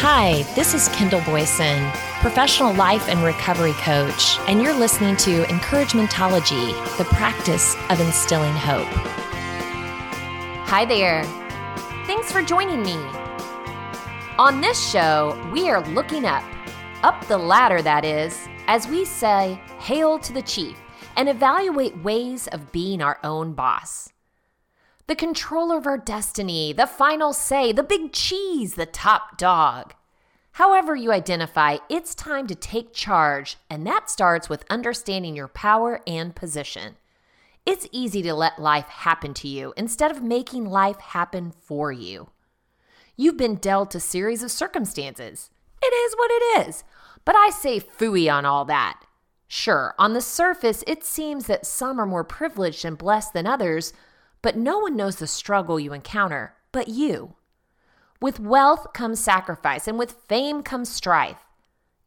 Hi, this is Kendall Boyson, professional life and recovery coach, and you're listening to Encouragementology, the practice of instilling hope. Hi there. Thanks for joining me. On this show, we are looking up, up the ladder, that is, as we say, hail to the chief, and evaluate ways of being our own boss. The controller of our destiny, the final say, the big cheese, the top dog. However, you identify, it's time to take charge, and that starts with understanding your power and position. It's easy to let life happen to you instead of making life happen for you. You've been dealt a series of circumstances. It is what it is. But I say fooey on all that. Sure, on the surface, it seems that some are more privileged and blessed than others, but no one knows the struggle you encounter but you. With wealth comes sacrifice, and with fame comes strife.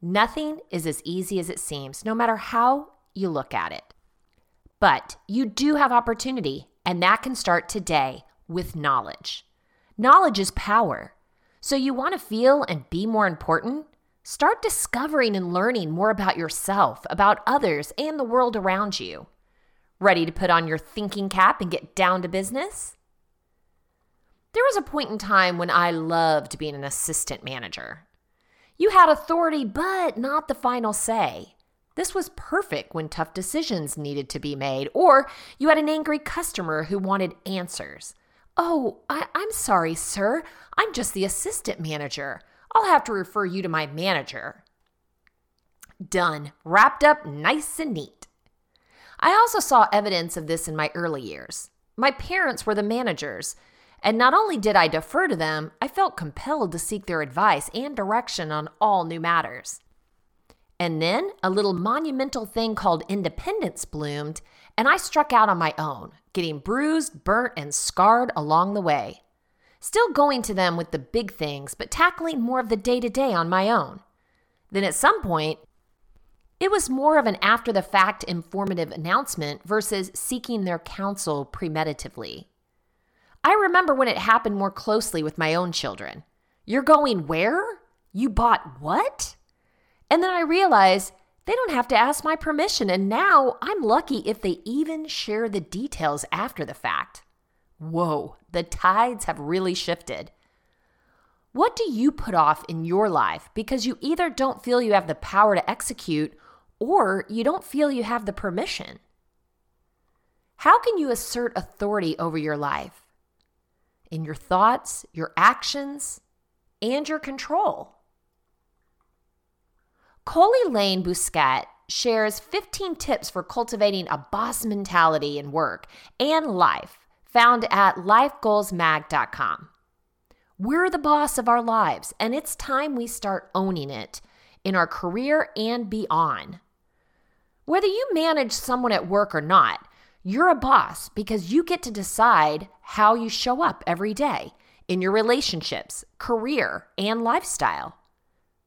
Nothing is as easy as it seems, no matter how you look at it. But you do have opportunity, and that can start today with knowledge. Knowledge is power. So, you want to feel and be more important? Start discovering and learning more about yourself, about others, and the world around you. Ready to put on your thinking cap and get down to business? There was a point in time when I loved being an assistant manager. You had authority, but not the final say. This was perfect when tough decisions needed to be made, or you had an angry customer who wanted answers. Oh, I, am sorry, sir. I'm just the assistant manager. I'll have to refer you to my manager. Done. Wrapped up nice and neat. I also saw evidence of this in my early years. My parents were the managers, and not only did I defer to them, I felt compelled to seek their advice and direction on all new matters. And then a little monumental thing called independence bloomed, and I struck out on my own, getting bruised, burnt, and scarred along the way. Still going to them with the big things, but tackling more of the day to day on my own. Then at some point, it was more of an after the fact informative announcement versus seeking their counsel premeditatively. I remember when it happened more closely with my own children. You're going where? You bought what? And then I realized they don't have to ask my permission, and now I'm lucky if they even share the details after the fact. Whoa, the tides have really shifted. What do you put off in your life because you either don't feel you have the power to execute or you don't feel you have the permission. How can you assert authority over your life? In your thoughts, your actions, and your control. Coley Lane Bousquet shares 15 tips for cultivating a boss mentality in work and life, found at lifegoalsmag.com. We're the boss of our lives, and it's time we start owning it in our career and beyond. Whether you manage someone at work or not, you're a boss because you get to decide how you show up every day in your relationships, career, and lifestyle.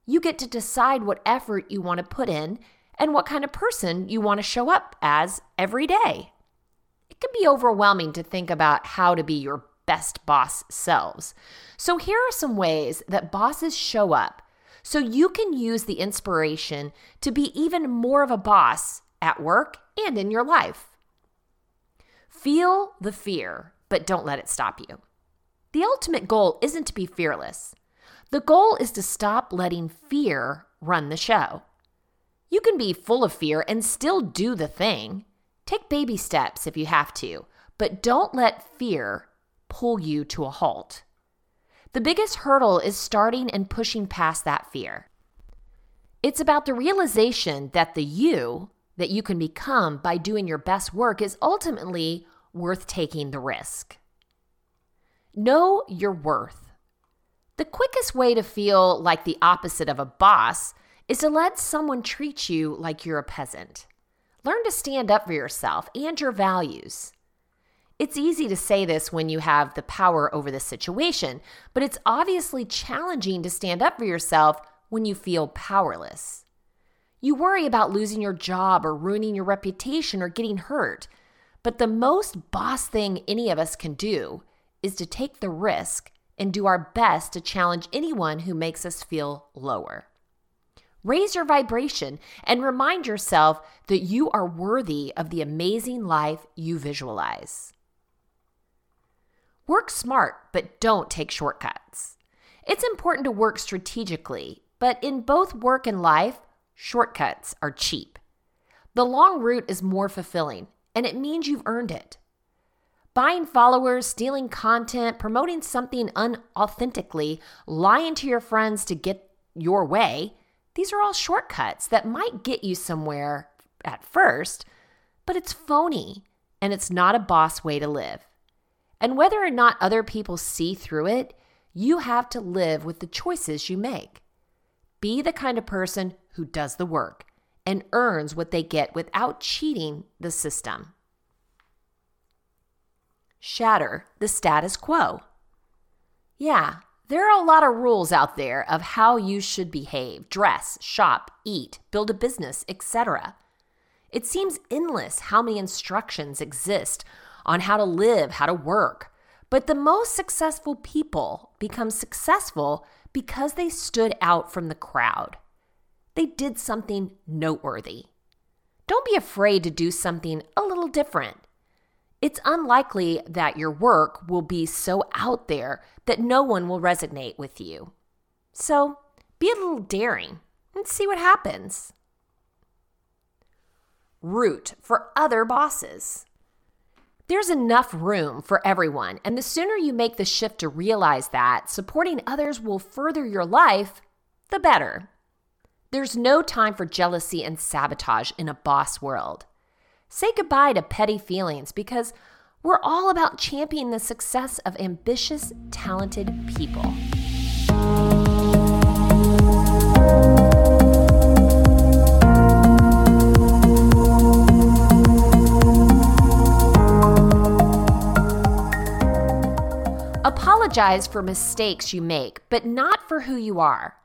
You get to decide what effort you want to put in and what kind of person you want to show up as every day. It can be overwhelming to think about how to be your best boss selves. So, here are some ways that bosses show up so you can use the inspiration to be even more of a boss at work and in your life. Feel the fear, but don't let it stop you. The ultimate goal isn't to be fearless. The goal is to stop letting fear run the show. You can be full of fear and still do the thing. Take baby steps if you have to, but don't let fear pull you to a halt. The biggest hurdle is starting and pushing past that fear. It's about the realization that the you that you can become by doing your best work is ultimately worth taking the risk. Know your worth. The quickest way to feel like the opposite of a boss is to let someone treat you like you're a peasant. Learn to stand up for yourself and your values. It's easy to say this when you have the power over the situation, but it's obviously challenging to stand up for yourself when you feel powerless. You worry about losing your job or ruining your reputation or getting hurt, but the most boss thing any of us can do is to take the risk and do our best to challenge anyone who makes us feel lower. Raise your vibration and remind yourself that you are worthy of the amazing life you visualize. Work smart, but don't take shortcuts. It's important to work strategically, but in both work and life, shortcuts are cheap. The long route is more fulfilling, and it means you've earned it. Buying followers, stealing content, promoting something unauthentically, lying to your friends to get your way, these are all shortcuts that might get you somewhere at first, but it's phony and it's not a boss way to live. And whether or not other people see through it, you have to live with the choices you make. Be the kind of person who does the work and earns what they get without cheating the system. Shatter the status quo. Yeah, there are a lot of rules out there of how you should behave, dress, shop, eat, build a business, etc. It seems endless how many instructions exist on how to live, how to work. But the most successful people become successful because they stood out from the crowd. They did something noteworthy. Don't be afraid to do something a little different. It's unlikely that your work will be so out there that no one will resonate with you. So be a little daring and see what happens. Root for other bosses. There's enough room for everyone, and the sooner you make the shift to realize that supporting others will further your life, the better. There's no time for jealousy and sabotage in a boss world. Say goodbye to petty feelings because we're all about championing the success of ambitious, talented people. Apologize for mistakes you make, but not for who you are.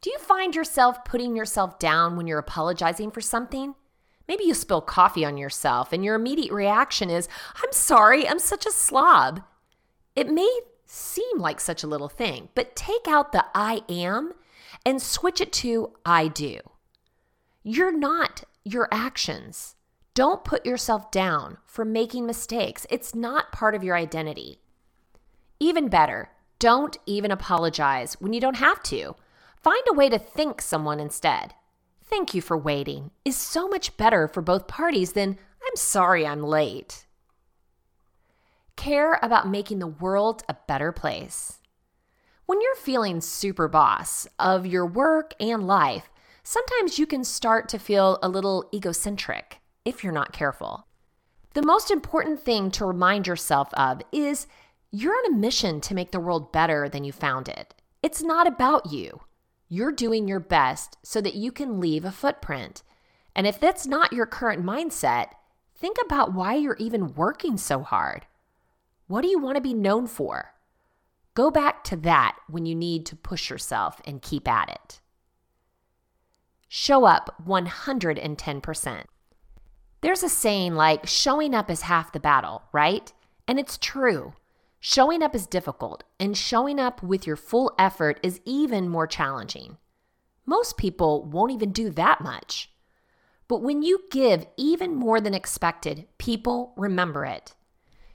Do you find yourself putting yourself down when you're apologizing for something? Maybe you spill coffee on yourself and your immediate reaction is, I'm sorry, I'm such a slob. It may seem like such a little thing, but take out the I am and switch it to I do. You're not your actions. Don't put yourself down for making mistakes. It's not part of your identity. Even better, don't even apologize when you don't have to. Find a way to thank someone instead. Thank you for waiting is so much better for both parties than I'm sorry I'm late. Care about making the world a better place. When you're feeling super boss of your work and life, sometimes you can start to feel a little egocentric if you're not careful. The most important thing to remind yourself of is you're on a mission to make the world better than you found it. It's not about you. You're doing your best so that you can leave a footprint. And if that's not your current mindset, think about why you're even working so hard. What do you want to be known for? Go back to that when you need to push yourself and keep at it. Show up 110%. There's a saying like, showing up is half the battle, right? And it's true. Showing up is difficult, and showing up with your full effort is even more challenging. Most people won't even do that much. But when you give even more than expected, people remember it.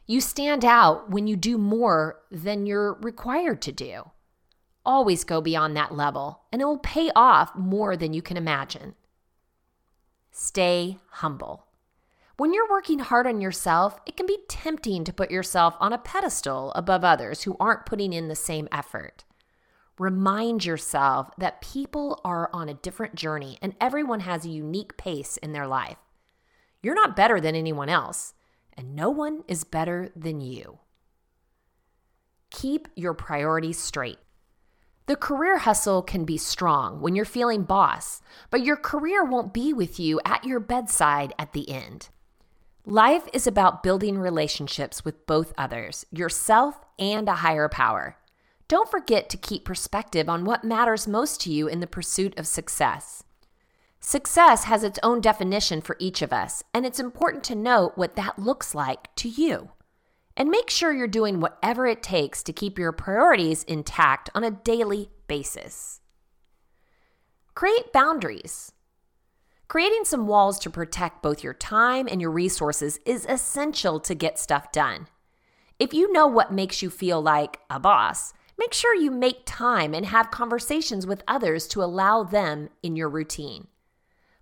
You stand out when you do more than you're required to do. Always go beyond that level, and it will pay off more than you can imagine. Stay humble. When you're working hard on yourself, it can be tempting to put yourself on a pedestal above others who aren't putting in the same effort. Remind yourself that people are on a different journey and everyone has a unique pace in their life. You're not better than anyone else, and no one is better than you. Keep your priorities straight. The career hustle can be strong when you're feeling boss, but your career won't be with you at your bedside at the end. Life is about building relationships with both others, yourself, and a higher power. Don't forget to keep perspective on what matters most to you in the pursuit of success. Success has its own definition for each of us, and it's important to note what that looks like to you. and make sure you're doing whatever it takes to keep your priorities intact on a daily basis. Create boundaries. Creating some walls to protect both your time and your resources is essential to get stuff done. If you know what makes you feel like a boss, make sure you make time and have conversations with others to allow them in your routine.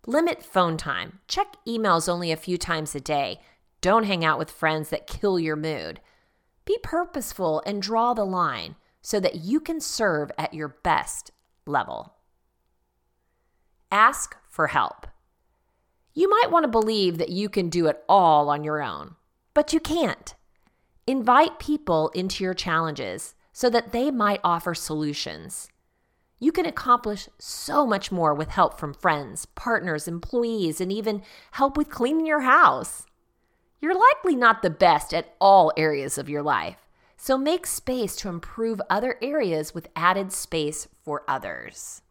Limit phone time. Check emails only a few times a day. Don't hang out with friends that kill your mood. Be purposeful and draw the line so that you can serve at your best level. Ask for help. You might want to believe that you can do it all on your own, but you can't. Invite people into your challenges so that they might offer solutions. You can accomplish so much more with help from friends, partners, employees, and even help with cleaning your house. You're likely not the best at all areas of your life, so make space to improve other areas with added space for others.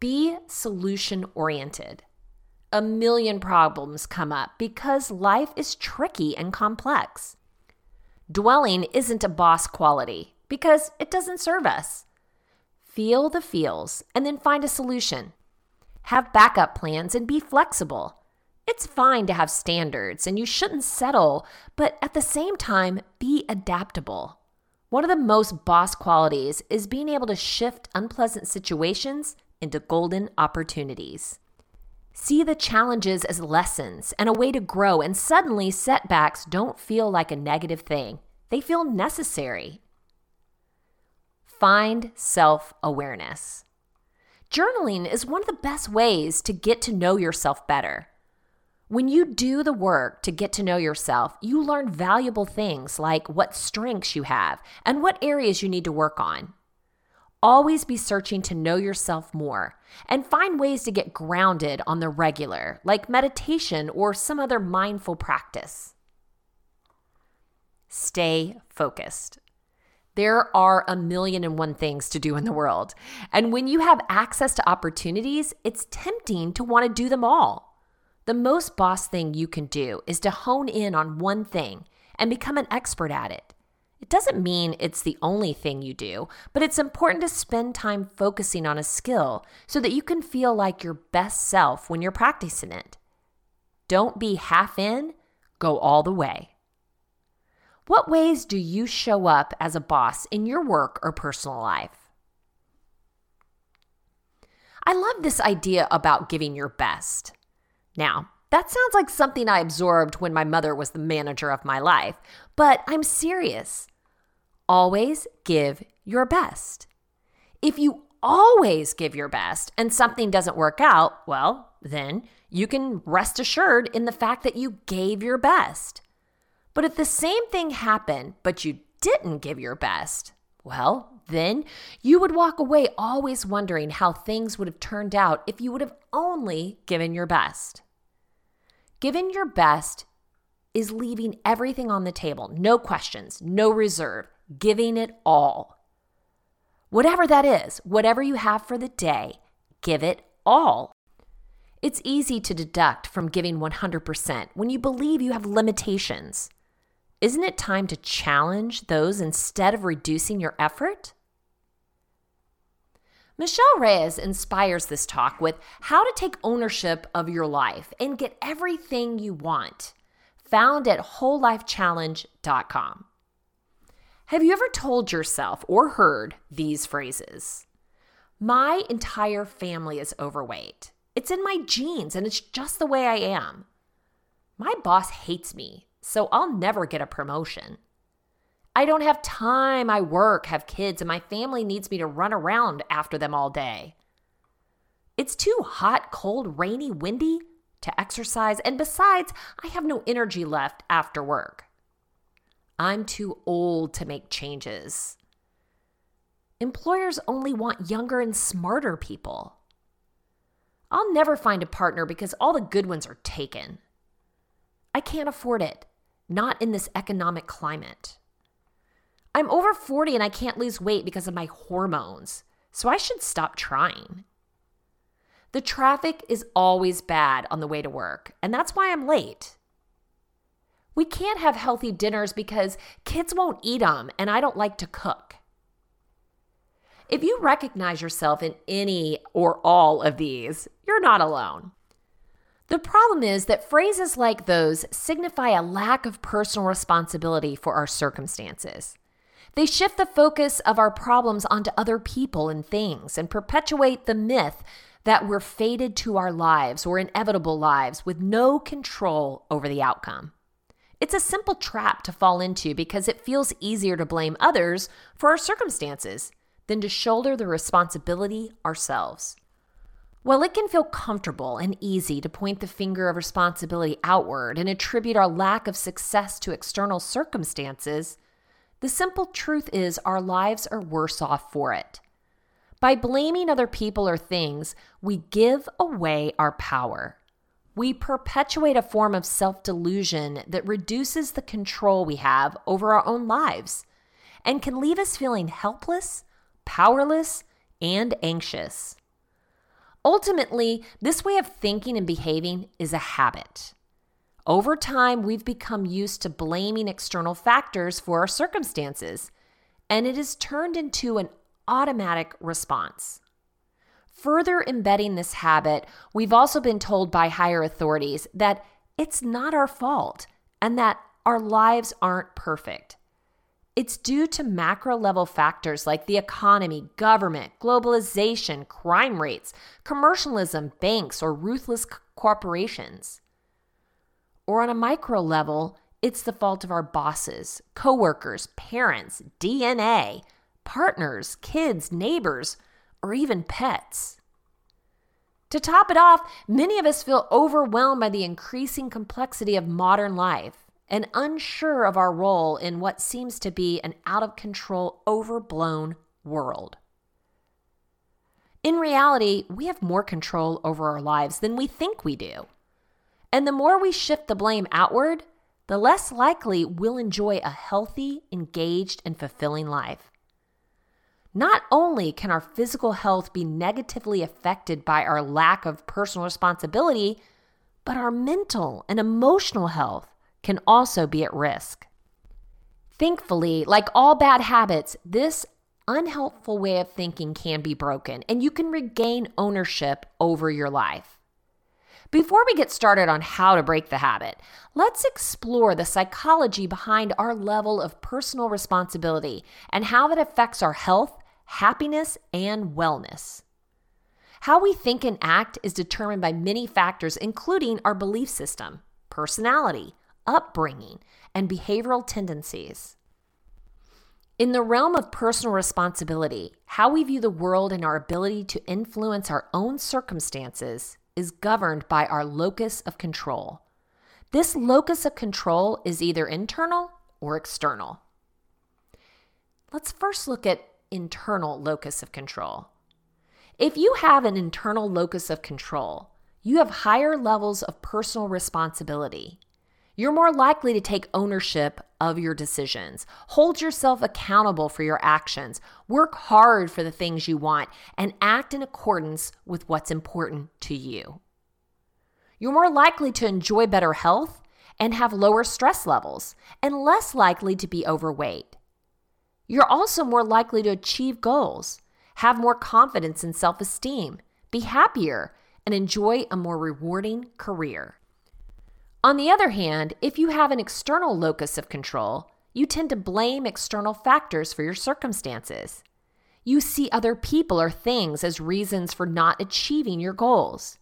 Be solution oriented. A million problems come up because life is tricky and complex. Dwelling isn't a boss quality because it doesn't serve us. Feel the feels and then find a solution. Have backup plans and be flexible. It's fine to have standards and you shouldn't settle, but at the same time, be adaptable. One of the most boss qualities is being able to shift unpleasant situations into golden opportunities. See the challenges as lessons and a way to grow, and suddenly setbacks don't feel like a negative thing. They feel necessary. Find self awareness. Journaling is one of the best ways to get to know yourself better. When you do the work to get to know yourself, you learn valuable things like what strengths you have and what areas you need to work on. Always be searching to know yourself more and find ways to get grounded on the regular, like meditation or some other mindful practice. Stay focused. There are a million and one things to do in the world. And when you have access to opportunities, it's tempting to want to do them all. The most boss thing you can do is to hone in on one thing and become an expert at it. It doesn't mean it's the only thing you do, but it's important to spend time focusing on a skill so that you can feel like your best self when you're practicing it. Don't be half in, go all the way. What ways do you show up as a boss in your work or personal life? I love this idea about giving your best. Now, that sounds like something I absorbed when my mother was the manager of my life, but I'm serious. Always give your best. If you always give your best and something doesn't work out, well, then you can rest assured in the fact that you gave your best. But if the same thing happened, but you didn't give your best, well, then you would walk away always wondering how things would have turned out if you would have only given your best. Giving your best is leaving everything on the table, no questions, no reserve, giving it all. Whatever that is, whatever you have for the day, give it all. It's easy to deduct from giving 100% when you believe you have limitations. Isn't it time to challenge those instead of reducing your effort? Michelle Reyes inspires this talk with how to take ownership of your life and get everything you want, found at wholelifechallenge.com. Have you ever told yourself or heard these phrases? My entire family is overweight. It's in my genes and it's just the way I am. My boss hates me, so I'll never get a promotion. I don't have time. I work, have kids, and my family needs me to run around after them all day. It's too hot, cold, rainy, windy to exercise, and besides, I have no energy left after work. I'm too old to make changes. Employers only want younger and smarter people. I'll never find a partner because all the good ones are taken. I can't afford it, not in this economic climate. I'm over 40 and I can't lose weight because of my hormones, so I should stop trying. The traffic is always bad on the way to work, and that's why I'm late. We can't have healthy dinners because kids won't eat them and I don't like to cook. If you recognize yourself in any or all of these, you're not alone. The problem is that phrases like those signify a lack of personal responsibility for our circumstances. They shift the focus of our problems onto other people and things and perpetuate the myth that we're fated to our lives or inevitable lives with no control over the outcome. It's a simple trap to fall into because it feels easier to blame others for our circumstances than to shoulder the responsibility ourselves. While it can feel comfortable and easy to point the finger of responsibility outward and attribute our lack of success to external circumstances, the simple truth is our lives are worse off for it. By blaming other people or things, we give away our power. We perpetuate a form of self delusion that reduces the control we have over our own lives and can leave us feeling helpless powerless, and anxious. Ultimately, this way of thinking and behaving is a habit. Over time, we've become used to blaming external factors for our circumstances, and it has turned into an automatic response. Further embedding this habit, we've also been told by higher authorities that it's not our fault and that our lives aren't perfect. It's due to macro level factors like the economy, government, globalization, crime rates, commercialism, banks, or ruthless corporations. Or on a micro level, it's the fault of our bosses, coworkers, parents, DNA, partners, kids, neighbors, or even pets. To top it off, many of us feel overwhelmed by the increasing complexity of modern life and unsure of our role in what seems to be an out of control, overblown world. In reality, we have more control over our lives than we think we do. And the more we shift the blame outward, the less likely we'll enjoy a healthy, engaged, and fulfilling life. Not only can our physical health be negatively affected by our lack of personal responsibility, but our mental and emotional health can also be at risk. Thankfully, like all bad habits, this unhelpful way of thinking can be broken and you can regain ownership over your life. Before we get started on how to break the habit, let's explore the psychology behind our level of personal responsibility and how that affects our health, happiness, and wellness. How we think and act is determined by many factors, including our belief system, personality, upbringing, and behavioral tendencies. In the realm of personal responsibility, how we view the world and our ability to influence our own circumstances is governed by our locus of control. This locus of control is either internal or external. Let's first look at internal locus of control. If you have an internal locus of control, you have higher levels of personal responsibility you're more likely to take ownership of your decisions. Hold yourself accountable for your actions. Work hard for the things you want and act in accordance with what's important to you. You're more likely to enjoy better health and have lower stress levels and less likely to be overweight. You're also more likely to achieve goals, have more confidence and self esteem, be happier, and enjoy a more rewarding career. On the other hand, if you have an external locus of control, you tend to blame external factors for your circumstances. You see other people or things as reasons for not achieving your goals.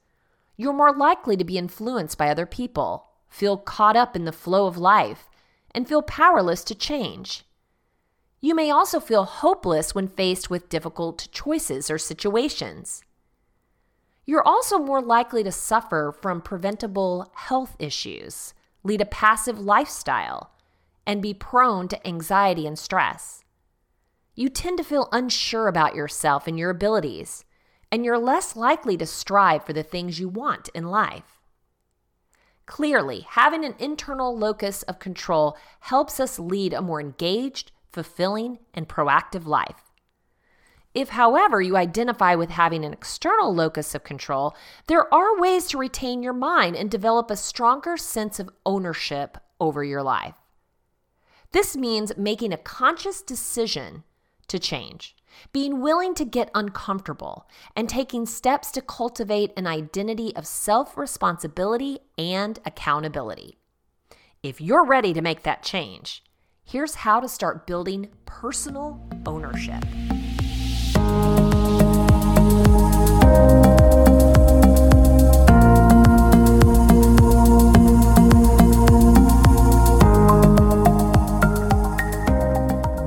You're more likely to be influenced by other people, feel caught up in the flow of life, and feel powerless to change. You may also feel hopeless when faced with difficult choices or situations. You're also more likely to suffer from preventable health issues, lead a passive lifestyle, and be prone to anxiety and stress. You tend to feel unsure about yourself and your abilities, and you're less likely to strive for the things you want in life. Clearly, having an internal locus of control helps us lead a more engaged, fulfilling, and proactive life. If, however, you identify with having an external locus of control, there are ways to retain your mind and develop a stronger sense of ownership over your life. This means making a conscious decision to change, being willing to get uncomfortable, and taking steps to cultivate an identity of self responsibility and accountability. If you're ready to make that change, here's how to start building personal ownership.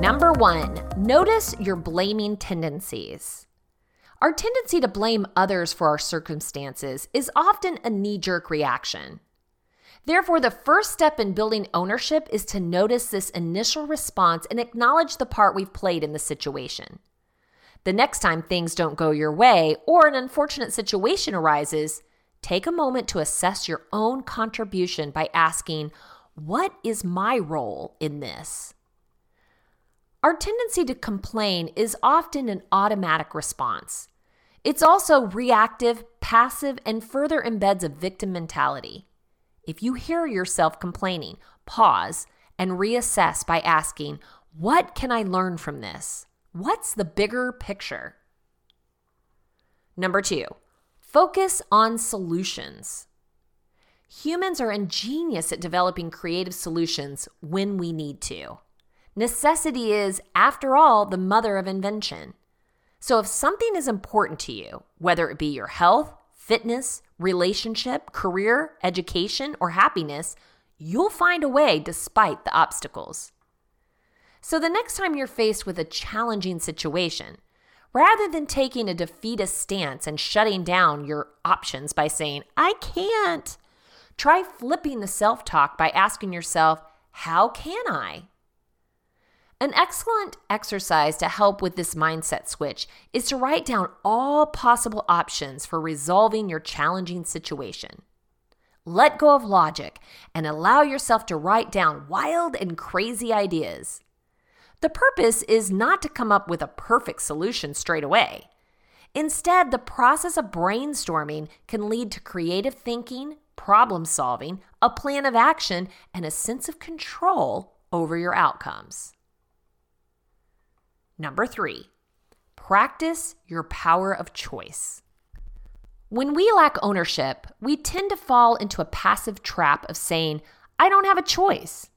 Number one, notice your blaming tendencies. Our tendency to blame others for our circumstances is often a knee jerk reaction. Therefore, the first step in building ownership is to notice this initial response and acknowledge the part we've played in the situation. The next time things don't go your way or an unfortunate situation arises, take a moment to assess your own contribution by asking, What is my role in this? Our tendency to complain is often an automatic response. It's also reactive, passive, and further embeds a victim mentality. If you hear yourself complaining, pause and reassess by asking, What can I learn from this? What's the bigger picture? Number two, focus on solutions. Humans are ingenious at developing creative solutions when we need to. Necessity is, after all, the mother of invention. So if something is important to you, whether it be your health, fitness, relationship, career, education, or happiness, you'll find a way despite the obstacles. So the next time you're faced with a challenging situation, rather than taking a defeatist stance and shutting down your options by saying, I can't, try flipping the self talk by asking yourself, How can I? An excellent exercise to help with this mindset switch is to write down all possible options for resolving your challenging situation. Let go of logic and allow yourself to write down wild and crazy ideas. The purpose is not to come up with a perfect solution straight away. Instead, the process of brainstorming can lead to creative thinking, problem solving, a plan of action, and a sense of control over your outcomes. Number three, practice your power of choice. When we lack ownership, we tend to fall into a passive trap of saying, I don't have a choice.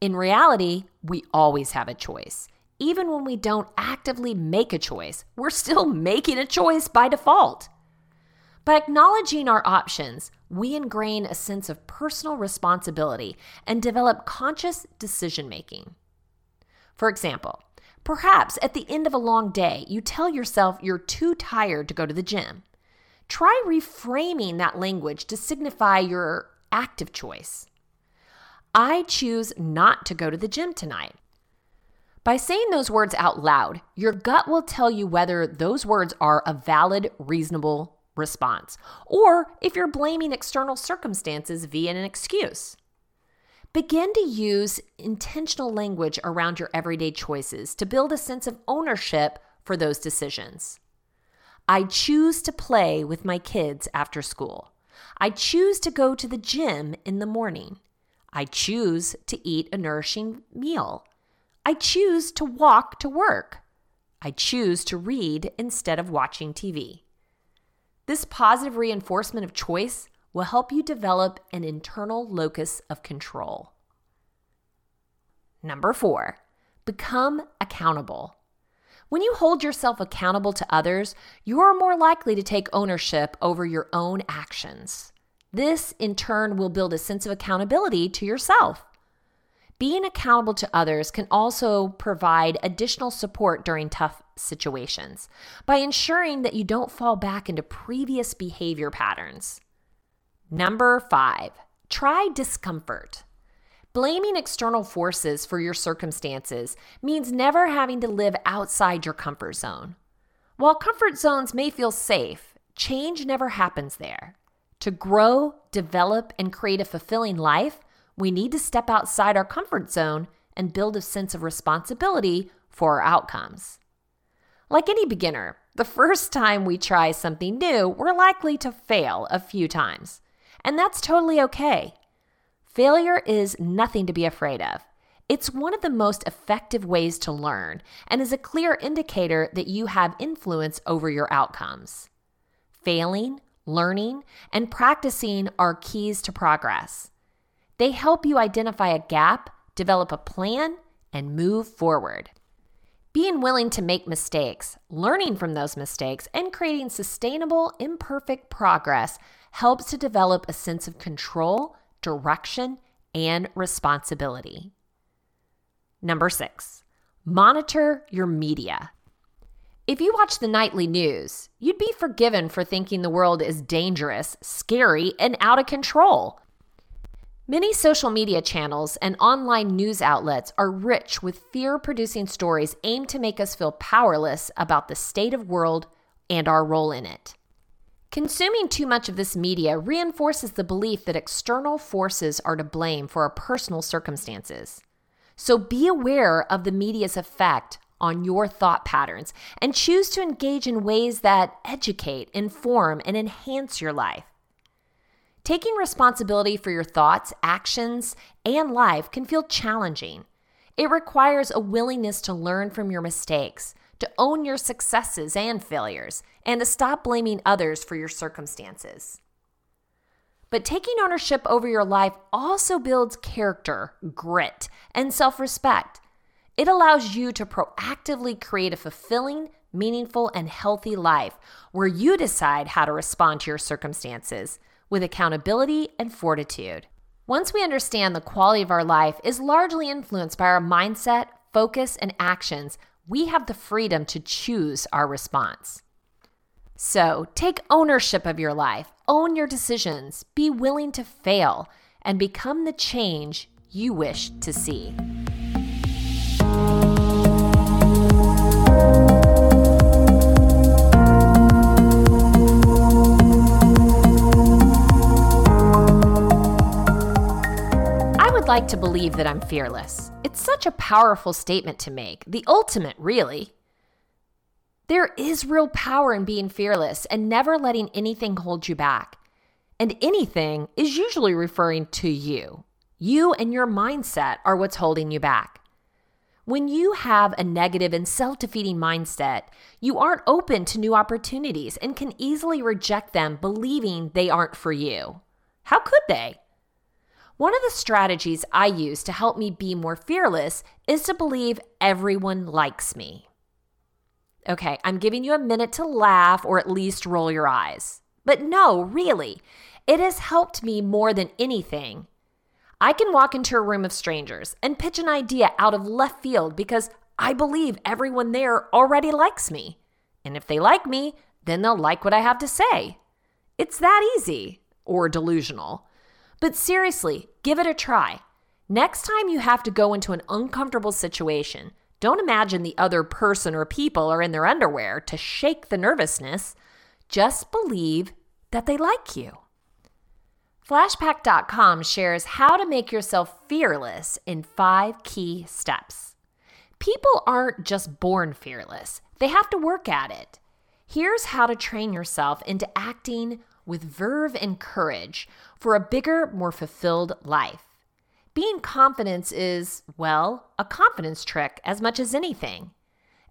In reality, we always have a choice. Even when we don't actively make a choice, we're still making a choice by default. By acknowledging our options, we ingrain a sense of personal responsibility and develop conscious decision making. For example, perhaps at the end of a long day, you tell yourself you're too tired to go to the gym. Try reframing that language to signify your active choice. I choose not to go to the gym tonight. By saying those words out loud, your gut will tell you whether those words are a valid, reasonable response, or if you're blaming external circumstances via an excuse. Begin to use intentional language around your everyday choices to build a sense of ownership for those decisions. I choose to play with my kids after school. I choose to go to the gym in the morning. I choose to eat a nourishing meal. I choose to walk to work. I choose to read instead of watching TV. This positive reinforcement of choice will help you develop an internal locus of control. Number four, become accountable. When you hold yourself accountable to others, you are more likely to take ownership over your own actions. This, in turn, will build a sense of accountability to yourself. Being accountable to others can also provide additional support during tough situations by ensuring that you don't fall back into previous behavior patterns. Number five, try discomfort. Blaming external forces for your circumstances means never having to live outside your comfort zone. While comfort zones may feel safe, change never happens there. To grow, develop, and create a fulfilling life, we need to step outside our comfort zone and build a sense of responsibility for our outcomes. Like any beginner, the first time we try something new, we're likely to fail a few times. And that's totally okay. Failure is nothing to be afraid of. It's one of the most effective ways to learn and is a clear indicator that you have influence over your outcomes. Failing, learning, and practicing are keys to progress. They help you identify a gap, develop a plan, and move forward. Being willing to make mistakes, learning from those mistakes, and creating sustainable, imperfect progress helps to develop a sense of control direction, and responsibility. Number six, monitor your media. If you watch the nightly news, you'd be forgiven for thinking the world is dangerous, scary, and out of control. Many social media channels and online news outlets are rich with fear producing stories aimed to make us feel powerless about the state of world and our role in it. Consuming too much of this media reinforces the belief that external forces are to blame for our personal circumstances. So be aware of the media's effect on your thought patterns and choose to engage in ways that educate, inform, and enhance your life. Taking responsibility for your thoughts, actions, and life can feel challenging. It requires a willingness to learn from your mistakes to own your successes and failures, and to stop blaming others for your circumstances. But taking ownership over your life also builds character, grit, and self respect. It allows you to proactively create a fulfilling, meaningful, and healthy life where you decide how to respond to your circumstances with accountability and fortitude. Once we understand the quality of our life is largely influenced by our mindset, focus, and actions, we have the freedom to choose our response. So take ownership of your life, own your decisions, be willing to fail, and become the change you wish to see. Like to believe that I'm fearless. It's such a powerful statement to make, the ultimate, really. There is real power in being fearless and never letting anything hold you back. And anything is usually referring to you. You and your mindset are what's holding you back. When you have a negative and self defeating mindset, you aren't open to new opportunities and can easily reject them, believing they aren't for you. How could they? One of the strategies I use to help me be more fearless is to believe everyone likes me. Okay, I'm giving you a minute to laugh or at least roll your eyes. But no, really, it has helped me more than anything. I can walk into a room of strangers and pitch an idea out of left field because I believe everyone there already likes me. And if they like me, then they'll like what I have to say. It's that easy or delusional. But seriously, give it a try. Next time you have to go into an uncomfortable situation, don't imagine the other person or people are in their underwear to shake the nervousness. Just believe that they like you. Flashpack.com shares how to make yourself fearless in five key steps. People aren't just born fearless, they have to work at it. Here's how to train yourself into acting with verve and courage for a bigger, more fulfilled life. Being confident is, well, a confidence trick as much as anything.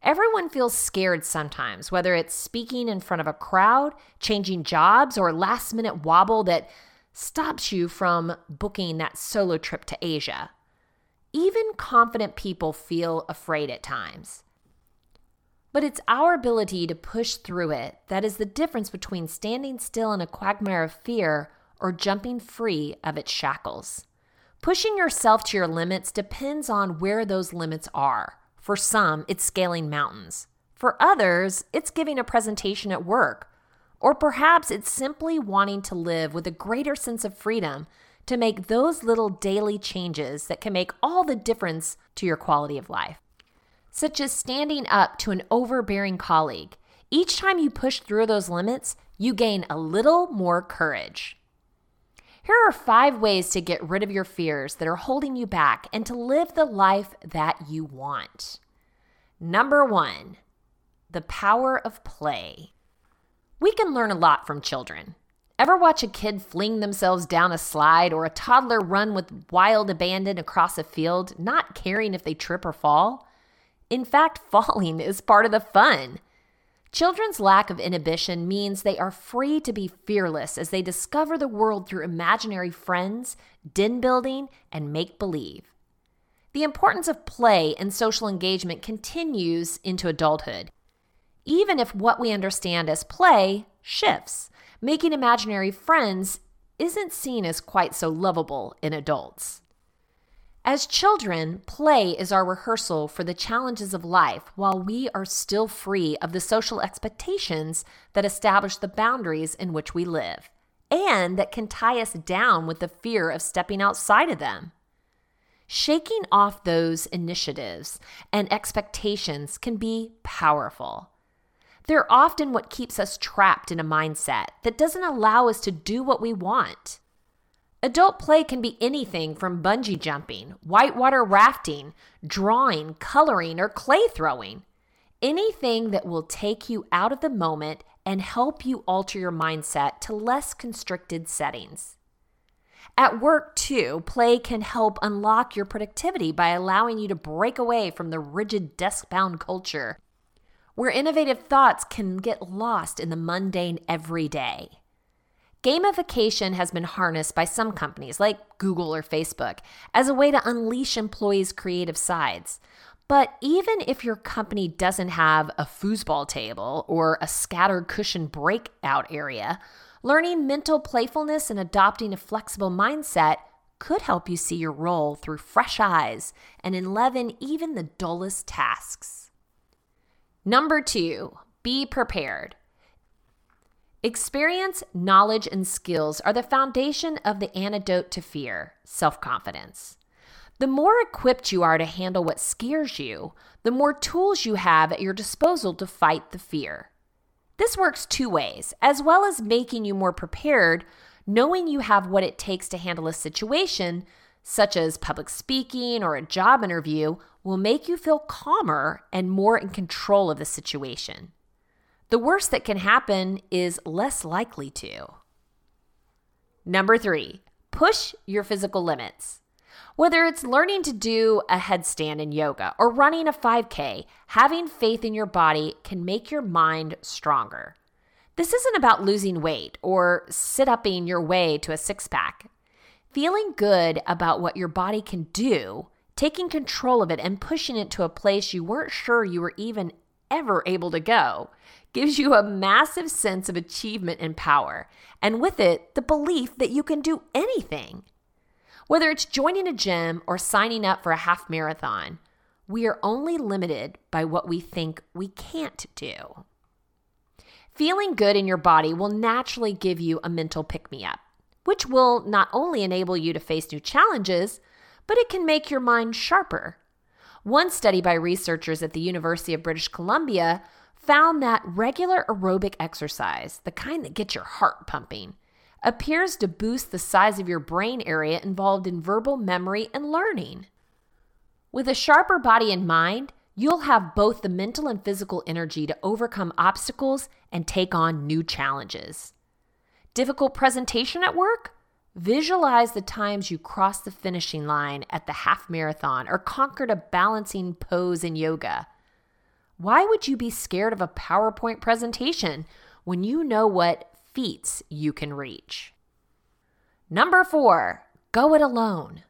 Everyone feels scared sometimes, whether it's speaking in front of a crowd, changing jobs, or last minute wobble that stops you from booking that solo trip to Asia. Even confident people feel afraid at times. But it's our ability to push through it that is the difference between standing still in a quagmire of fear or jumping free of its shackles. Pushing yourself to your limits depends on where those limits are. For some, it's scaling mountains. For others, it's giving a presentation at work. Or perhaps it's simply wanting to live with a greater sense of freedom to make those little daily changes that can make all the difference to your quality of life such as standing up to an overbearing colleague. Each time you push through those limits, you gain a little more courage. Here are five ways to get rid of your fears that are holding you back and to live the life that you want. Number one, the power of play. We can learn a lot from children. Ever watch a kid fling themselves down a slide or a toddler run with wild abandon across a field, not caring if they trip or fall? In fact, falling is part of the fun. Children's lack of inhibition means they are free to be fearless as they discover the world through imaginary friends, den building, and make believe. The importance of play and social engagement continues into adulthood, even if what we understand as play shifts. Making imaginary friends isn't seen as quite so lovable in adults. As children, play is our rehearsal for the challenges of life while we are still free of the social expectations that establish the boundaries in which we live and that can tie us down with the fear of stepping outside of them. Shaking off those initiatives and expectations can be powerful. They're often what keeps us trapped in a mindset that doesn't allow us to do what we want. Adult play can be anything from bungee jumping, whitewater rafting, drawing, coloring, or clay throwing. Anything that will take you out of the moment and help you alter your mindset to less constricted settings. At work, too, play can help unlock your productivity by allowing you to break away from the rigid desk bound culture where innovative thoughts can get lost in the mundane everyday. Gamification has been harnessed by some companies like Google or Facebook as a way to unleash employees' creative sides. But even if your company doesn't have a foosball table or a scattered cushion breakout area, learning mental playfulness and adopting a flexible mindset could help you see your role through fresh eyes and enliven even the dullest tasks. Number two, be prepared. Experience, knowledge, and skills are the foundation of the antidote to fear self confidence. The more equipped you are to handle what scares you, the more tools you have at your disposal to fight the fear. This works two ways, as well as making you more prepared, knowing you have what it takes to handle a situation, such as public speaking or a job interview, will make you feel calmer and more in control of the situation. The worst that can happen is less likely to. Number three, push your physical limits. Whether it's learning to do a headstand in yoga or running a 5K, having faith in your body can make your mind stronger. This isn't about losing weight or sit upping your way to a six pack. Feeling good about what your body can do, taking control of it, and pushing it to a place you weren't sure you were even ever able to go gives you a massive sense of achievement and power, and with it, the belief that you can do anything. Whether it's joining a gym or signing up for a half marathon, we are only limited by what we think we can't do. Feeling good in your body will naturally give you a mental pick me up, which will not only enable you to face new challenges, but it can make your mind sharper. One study by researchers at the University of British Columbia found that regular aerobic exercise, the kind that gets your heart pumping, appears to boost the size of your brain area involved in verbal memory and learning. With a sharper body and mind, you'll have both the mental and physical energy to overcome obstacles and take on new challenges. Difficult presentation at work? Visualize the times you crossed the finishing line at the half marathon or conquered a balancing pose in yoga. Why would you be scared of a PowerPoint presentation when you know what feats you can reach? Number four, go it alone.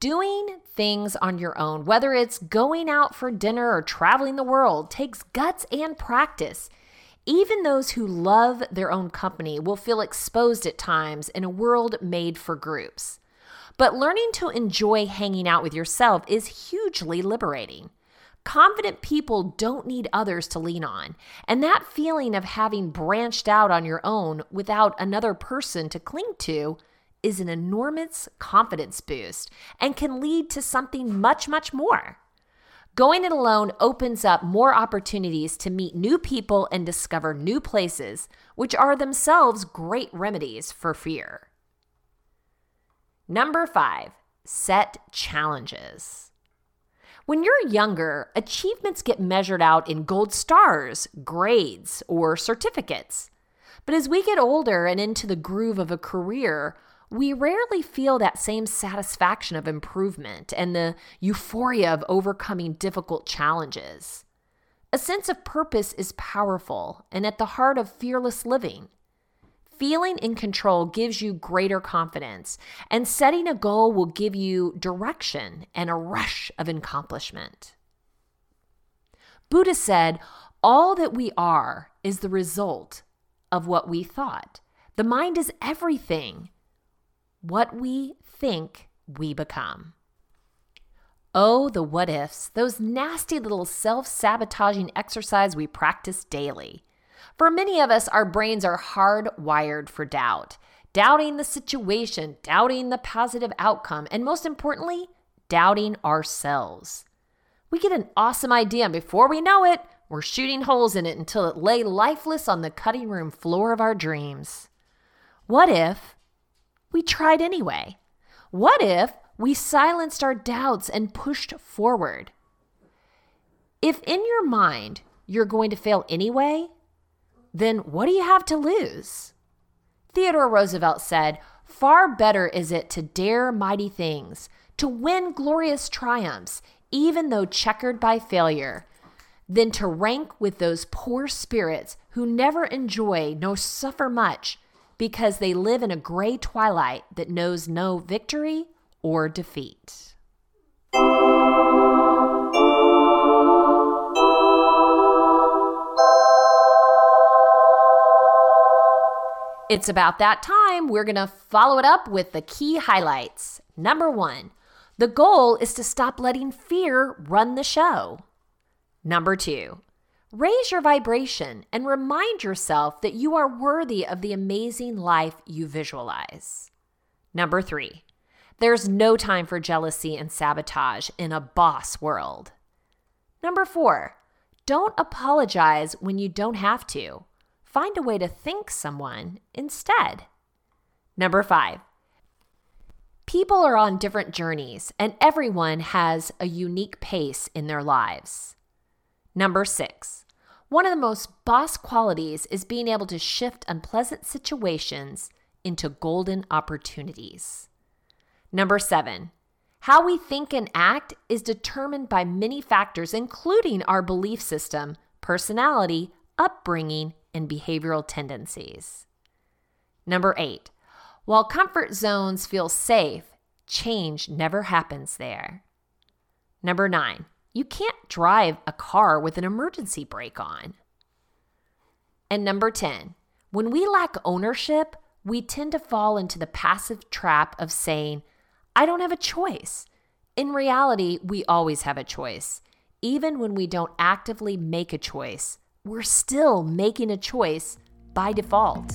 Doing things on your own, whether it's going out for dinner or traveling the world, takes guts and practice. Even those who love their own company will feel exposed at times in a world made for groups. But learning to enjoy hanging out with yourself is hugely liberating. Confident people don't need others to lean on. And that feeling of having branched out on your own without another person to cling to is an enormous confidence boost and can lead to something much, much more. Going it alone opens up more opportunities to meet new people and discover new places, which are themselves great remedies for fear. Number five, set challenges. When you're younger, achievements get measured out in gold stars, grades, or certificates. But as we get older and into the groove of a career, we rarely feel that same satisfaction of improvement and the euphoria of overcoming difficult challenges. A sense of purpose is powerful and at the heart of fearless living. Feeling in control gives you greater confidence, and setting a goal will give you direction and a rush of accomplishment. Buddha said, All that we are is the result of what we thought. The mind is everything. What we think, we become. Oh, the what ifs, those nasty little self sabotaging exercise we practice daily. For many of us, our brains are hardwired for doubt, doubting the situation, doubting the positive outcome, and most importantly, doubting ourselves. We get an awesome idea, and before we know it, we're shooting holes in it until it lay lifeless on the cutting room floor of our dreams. What if we tried anyway? What if we silenced our doubts and pushed forward? If in your mind you're going to fail anyway, then what do you have to lose? Theodore Roosevelt said, Far better is it to dare mighty things, to win glorious triumphs, even though checkered by failure, than to rank with those poor spirits who never enjoy nor suffer much because they live in a gray twilight that knows no victory or defeat. It's about that time. We're going to follow it up with the key highlights. Number one, the goal is to stop letting fear run the show. Number two, raise your vibration and remind yourself that you are worthy of the amazing life you visualize. Number three, there's no time for jealousy and sabotage in a boss world. Number four, don't apologize when you don't have to find a way to thank someone instead. Number five, people are on different journeys and everyone has a unique pace in their lives. Number six, one of the most boss qualities is being able to shift unpleasant situations into golden opportunities. Number seven, how we think and act is determined by many factors, including our belief system, personality, upbringing, and behavioral tendencies. Number eight, while comfort zones feel safe, change never happens there. Number nine, you can't drive a car with an emergency brake on. And number 10, when we lack ownership, we tend to fall into the passive trap of saying, I don't have a choice. In reality, we always have a choice. Even when we don't actively make a choice, we're still making a choice by default.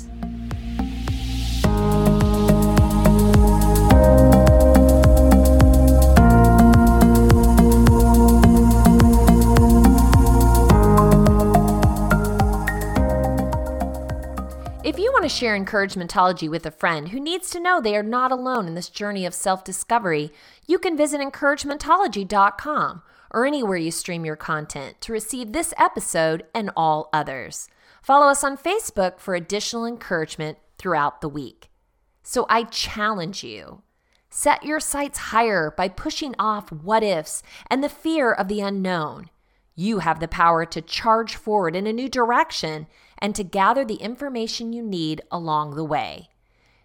If you want to share encouragementology with a friend who needs to know they are not alone in this journey of self discovery, you can visit encouragementology.com or anywhere you stream your content to receive this episode and all others. Follow us on Facebook for additional encouragement throughout the week. So I challenge you set your sights higher by pushing off what ifs and the fear of the unknown. You have the power to charge forward in a new direction and to gather the information you need along the way.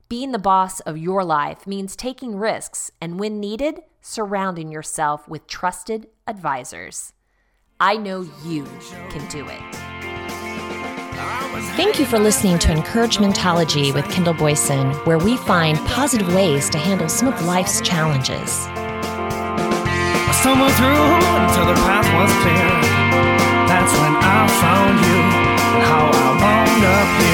Being the boss of your life means taking risks and, when needed, surrounding yourself with trusted advisors. I know you can do it. Thank you for listening to Encouragementology with Kendall Boyson, where we find positive ways to handle some of life's challenges. Through until the path was clear. That's when I found you how I wound up here.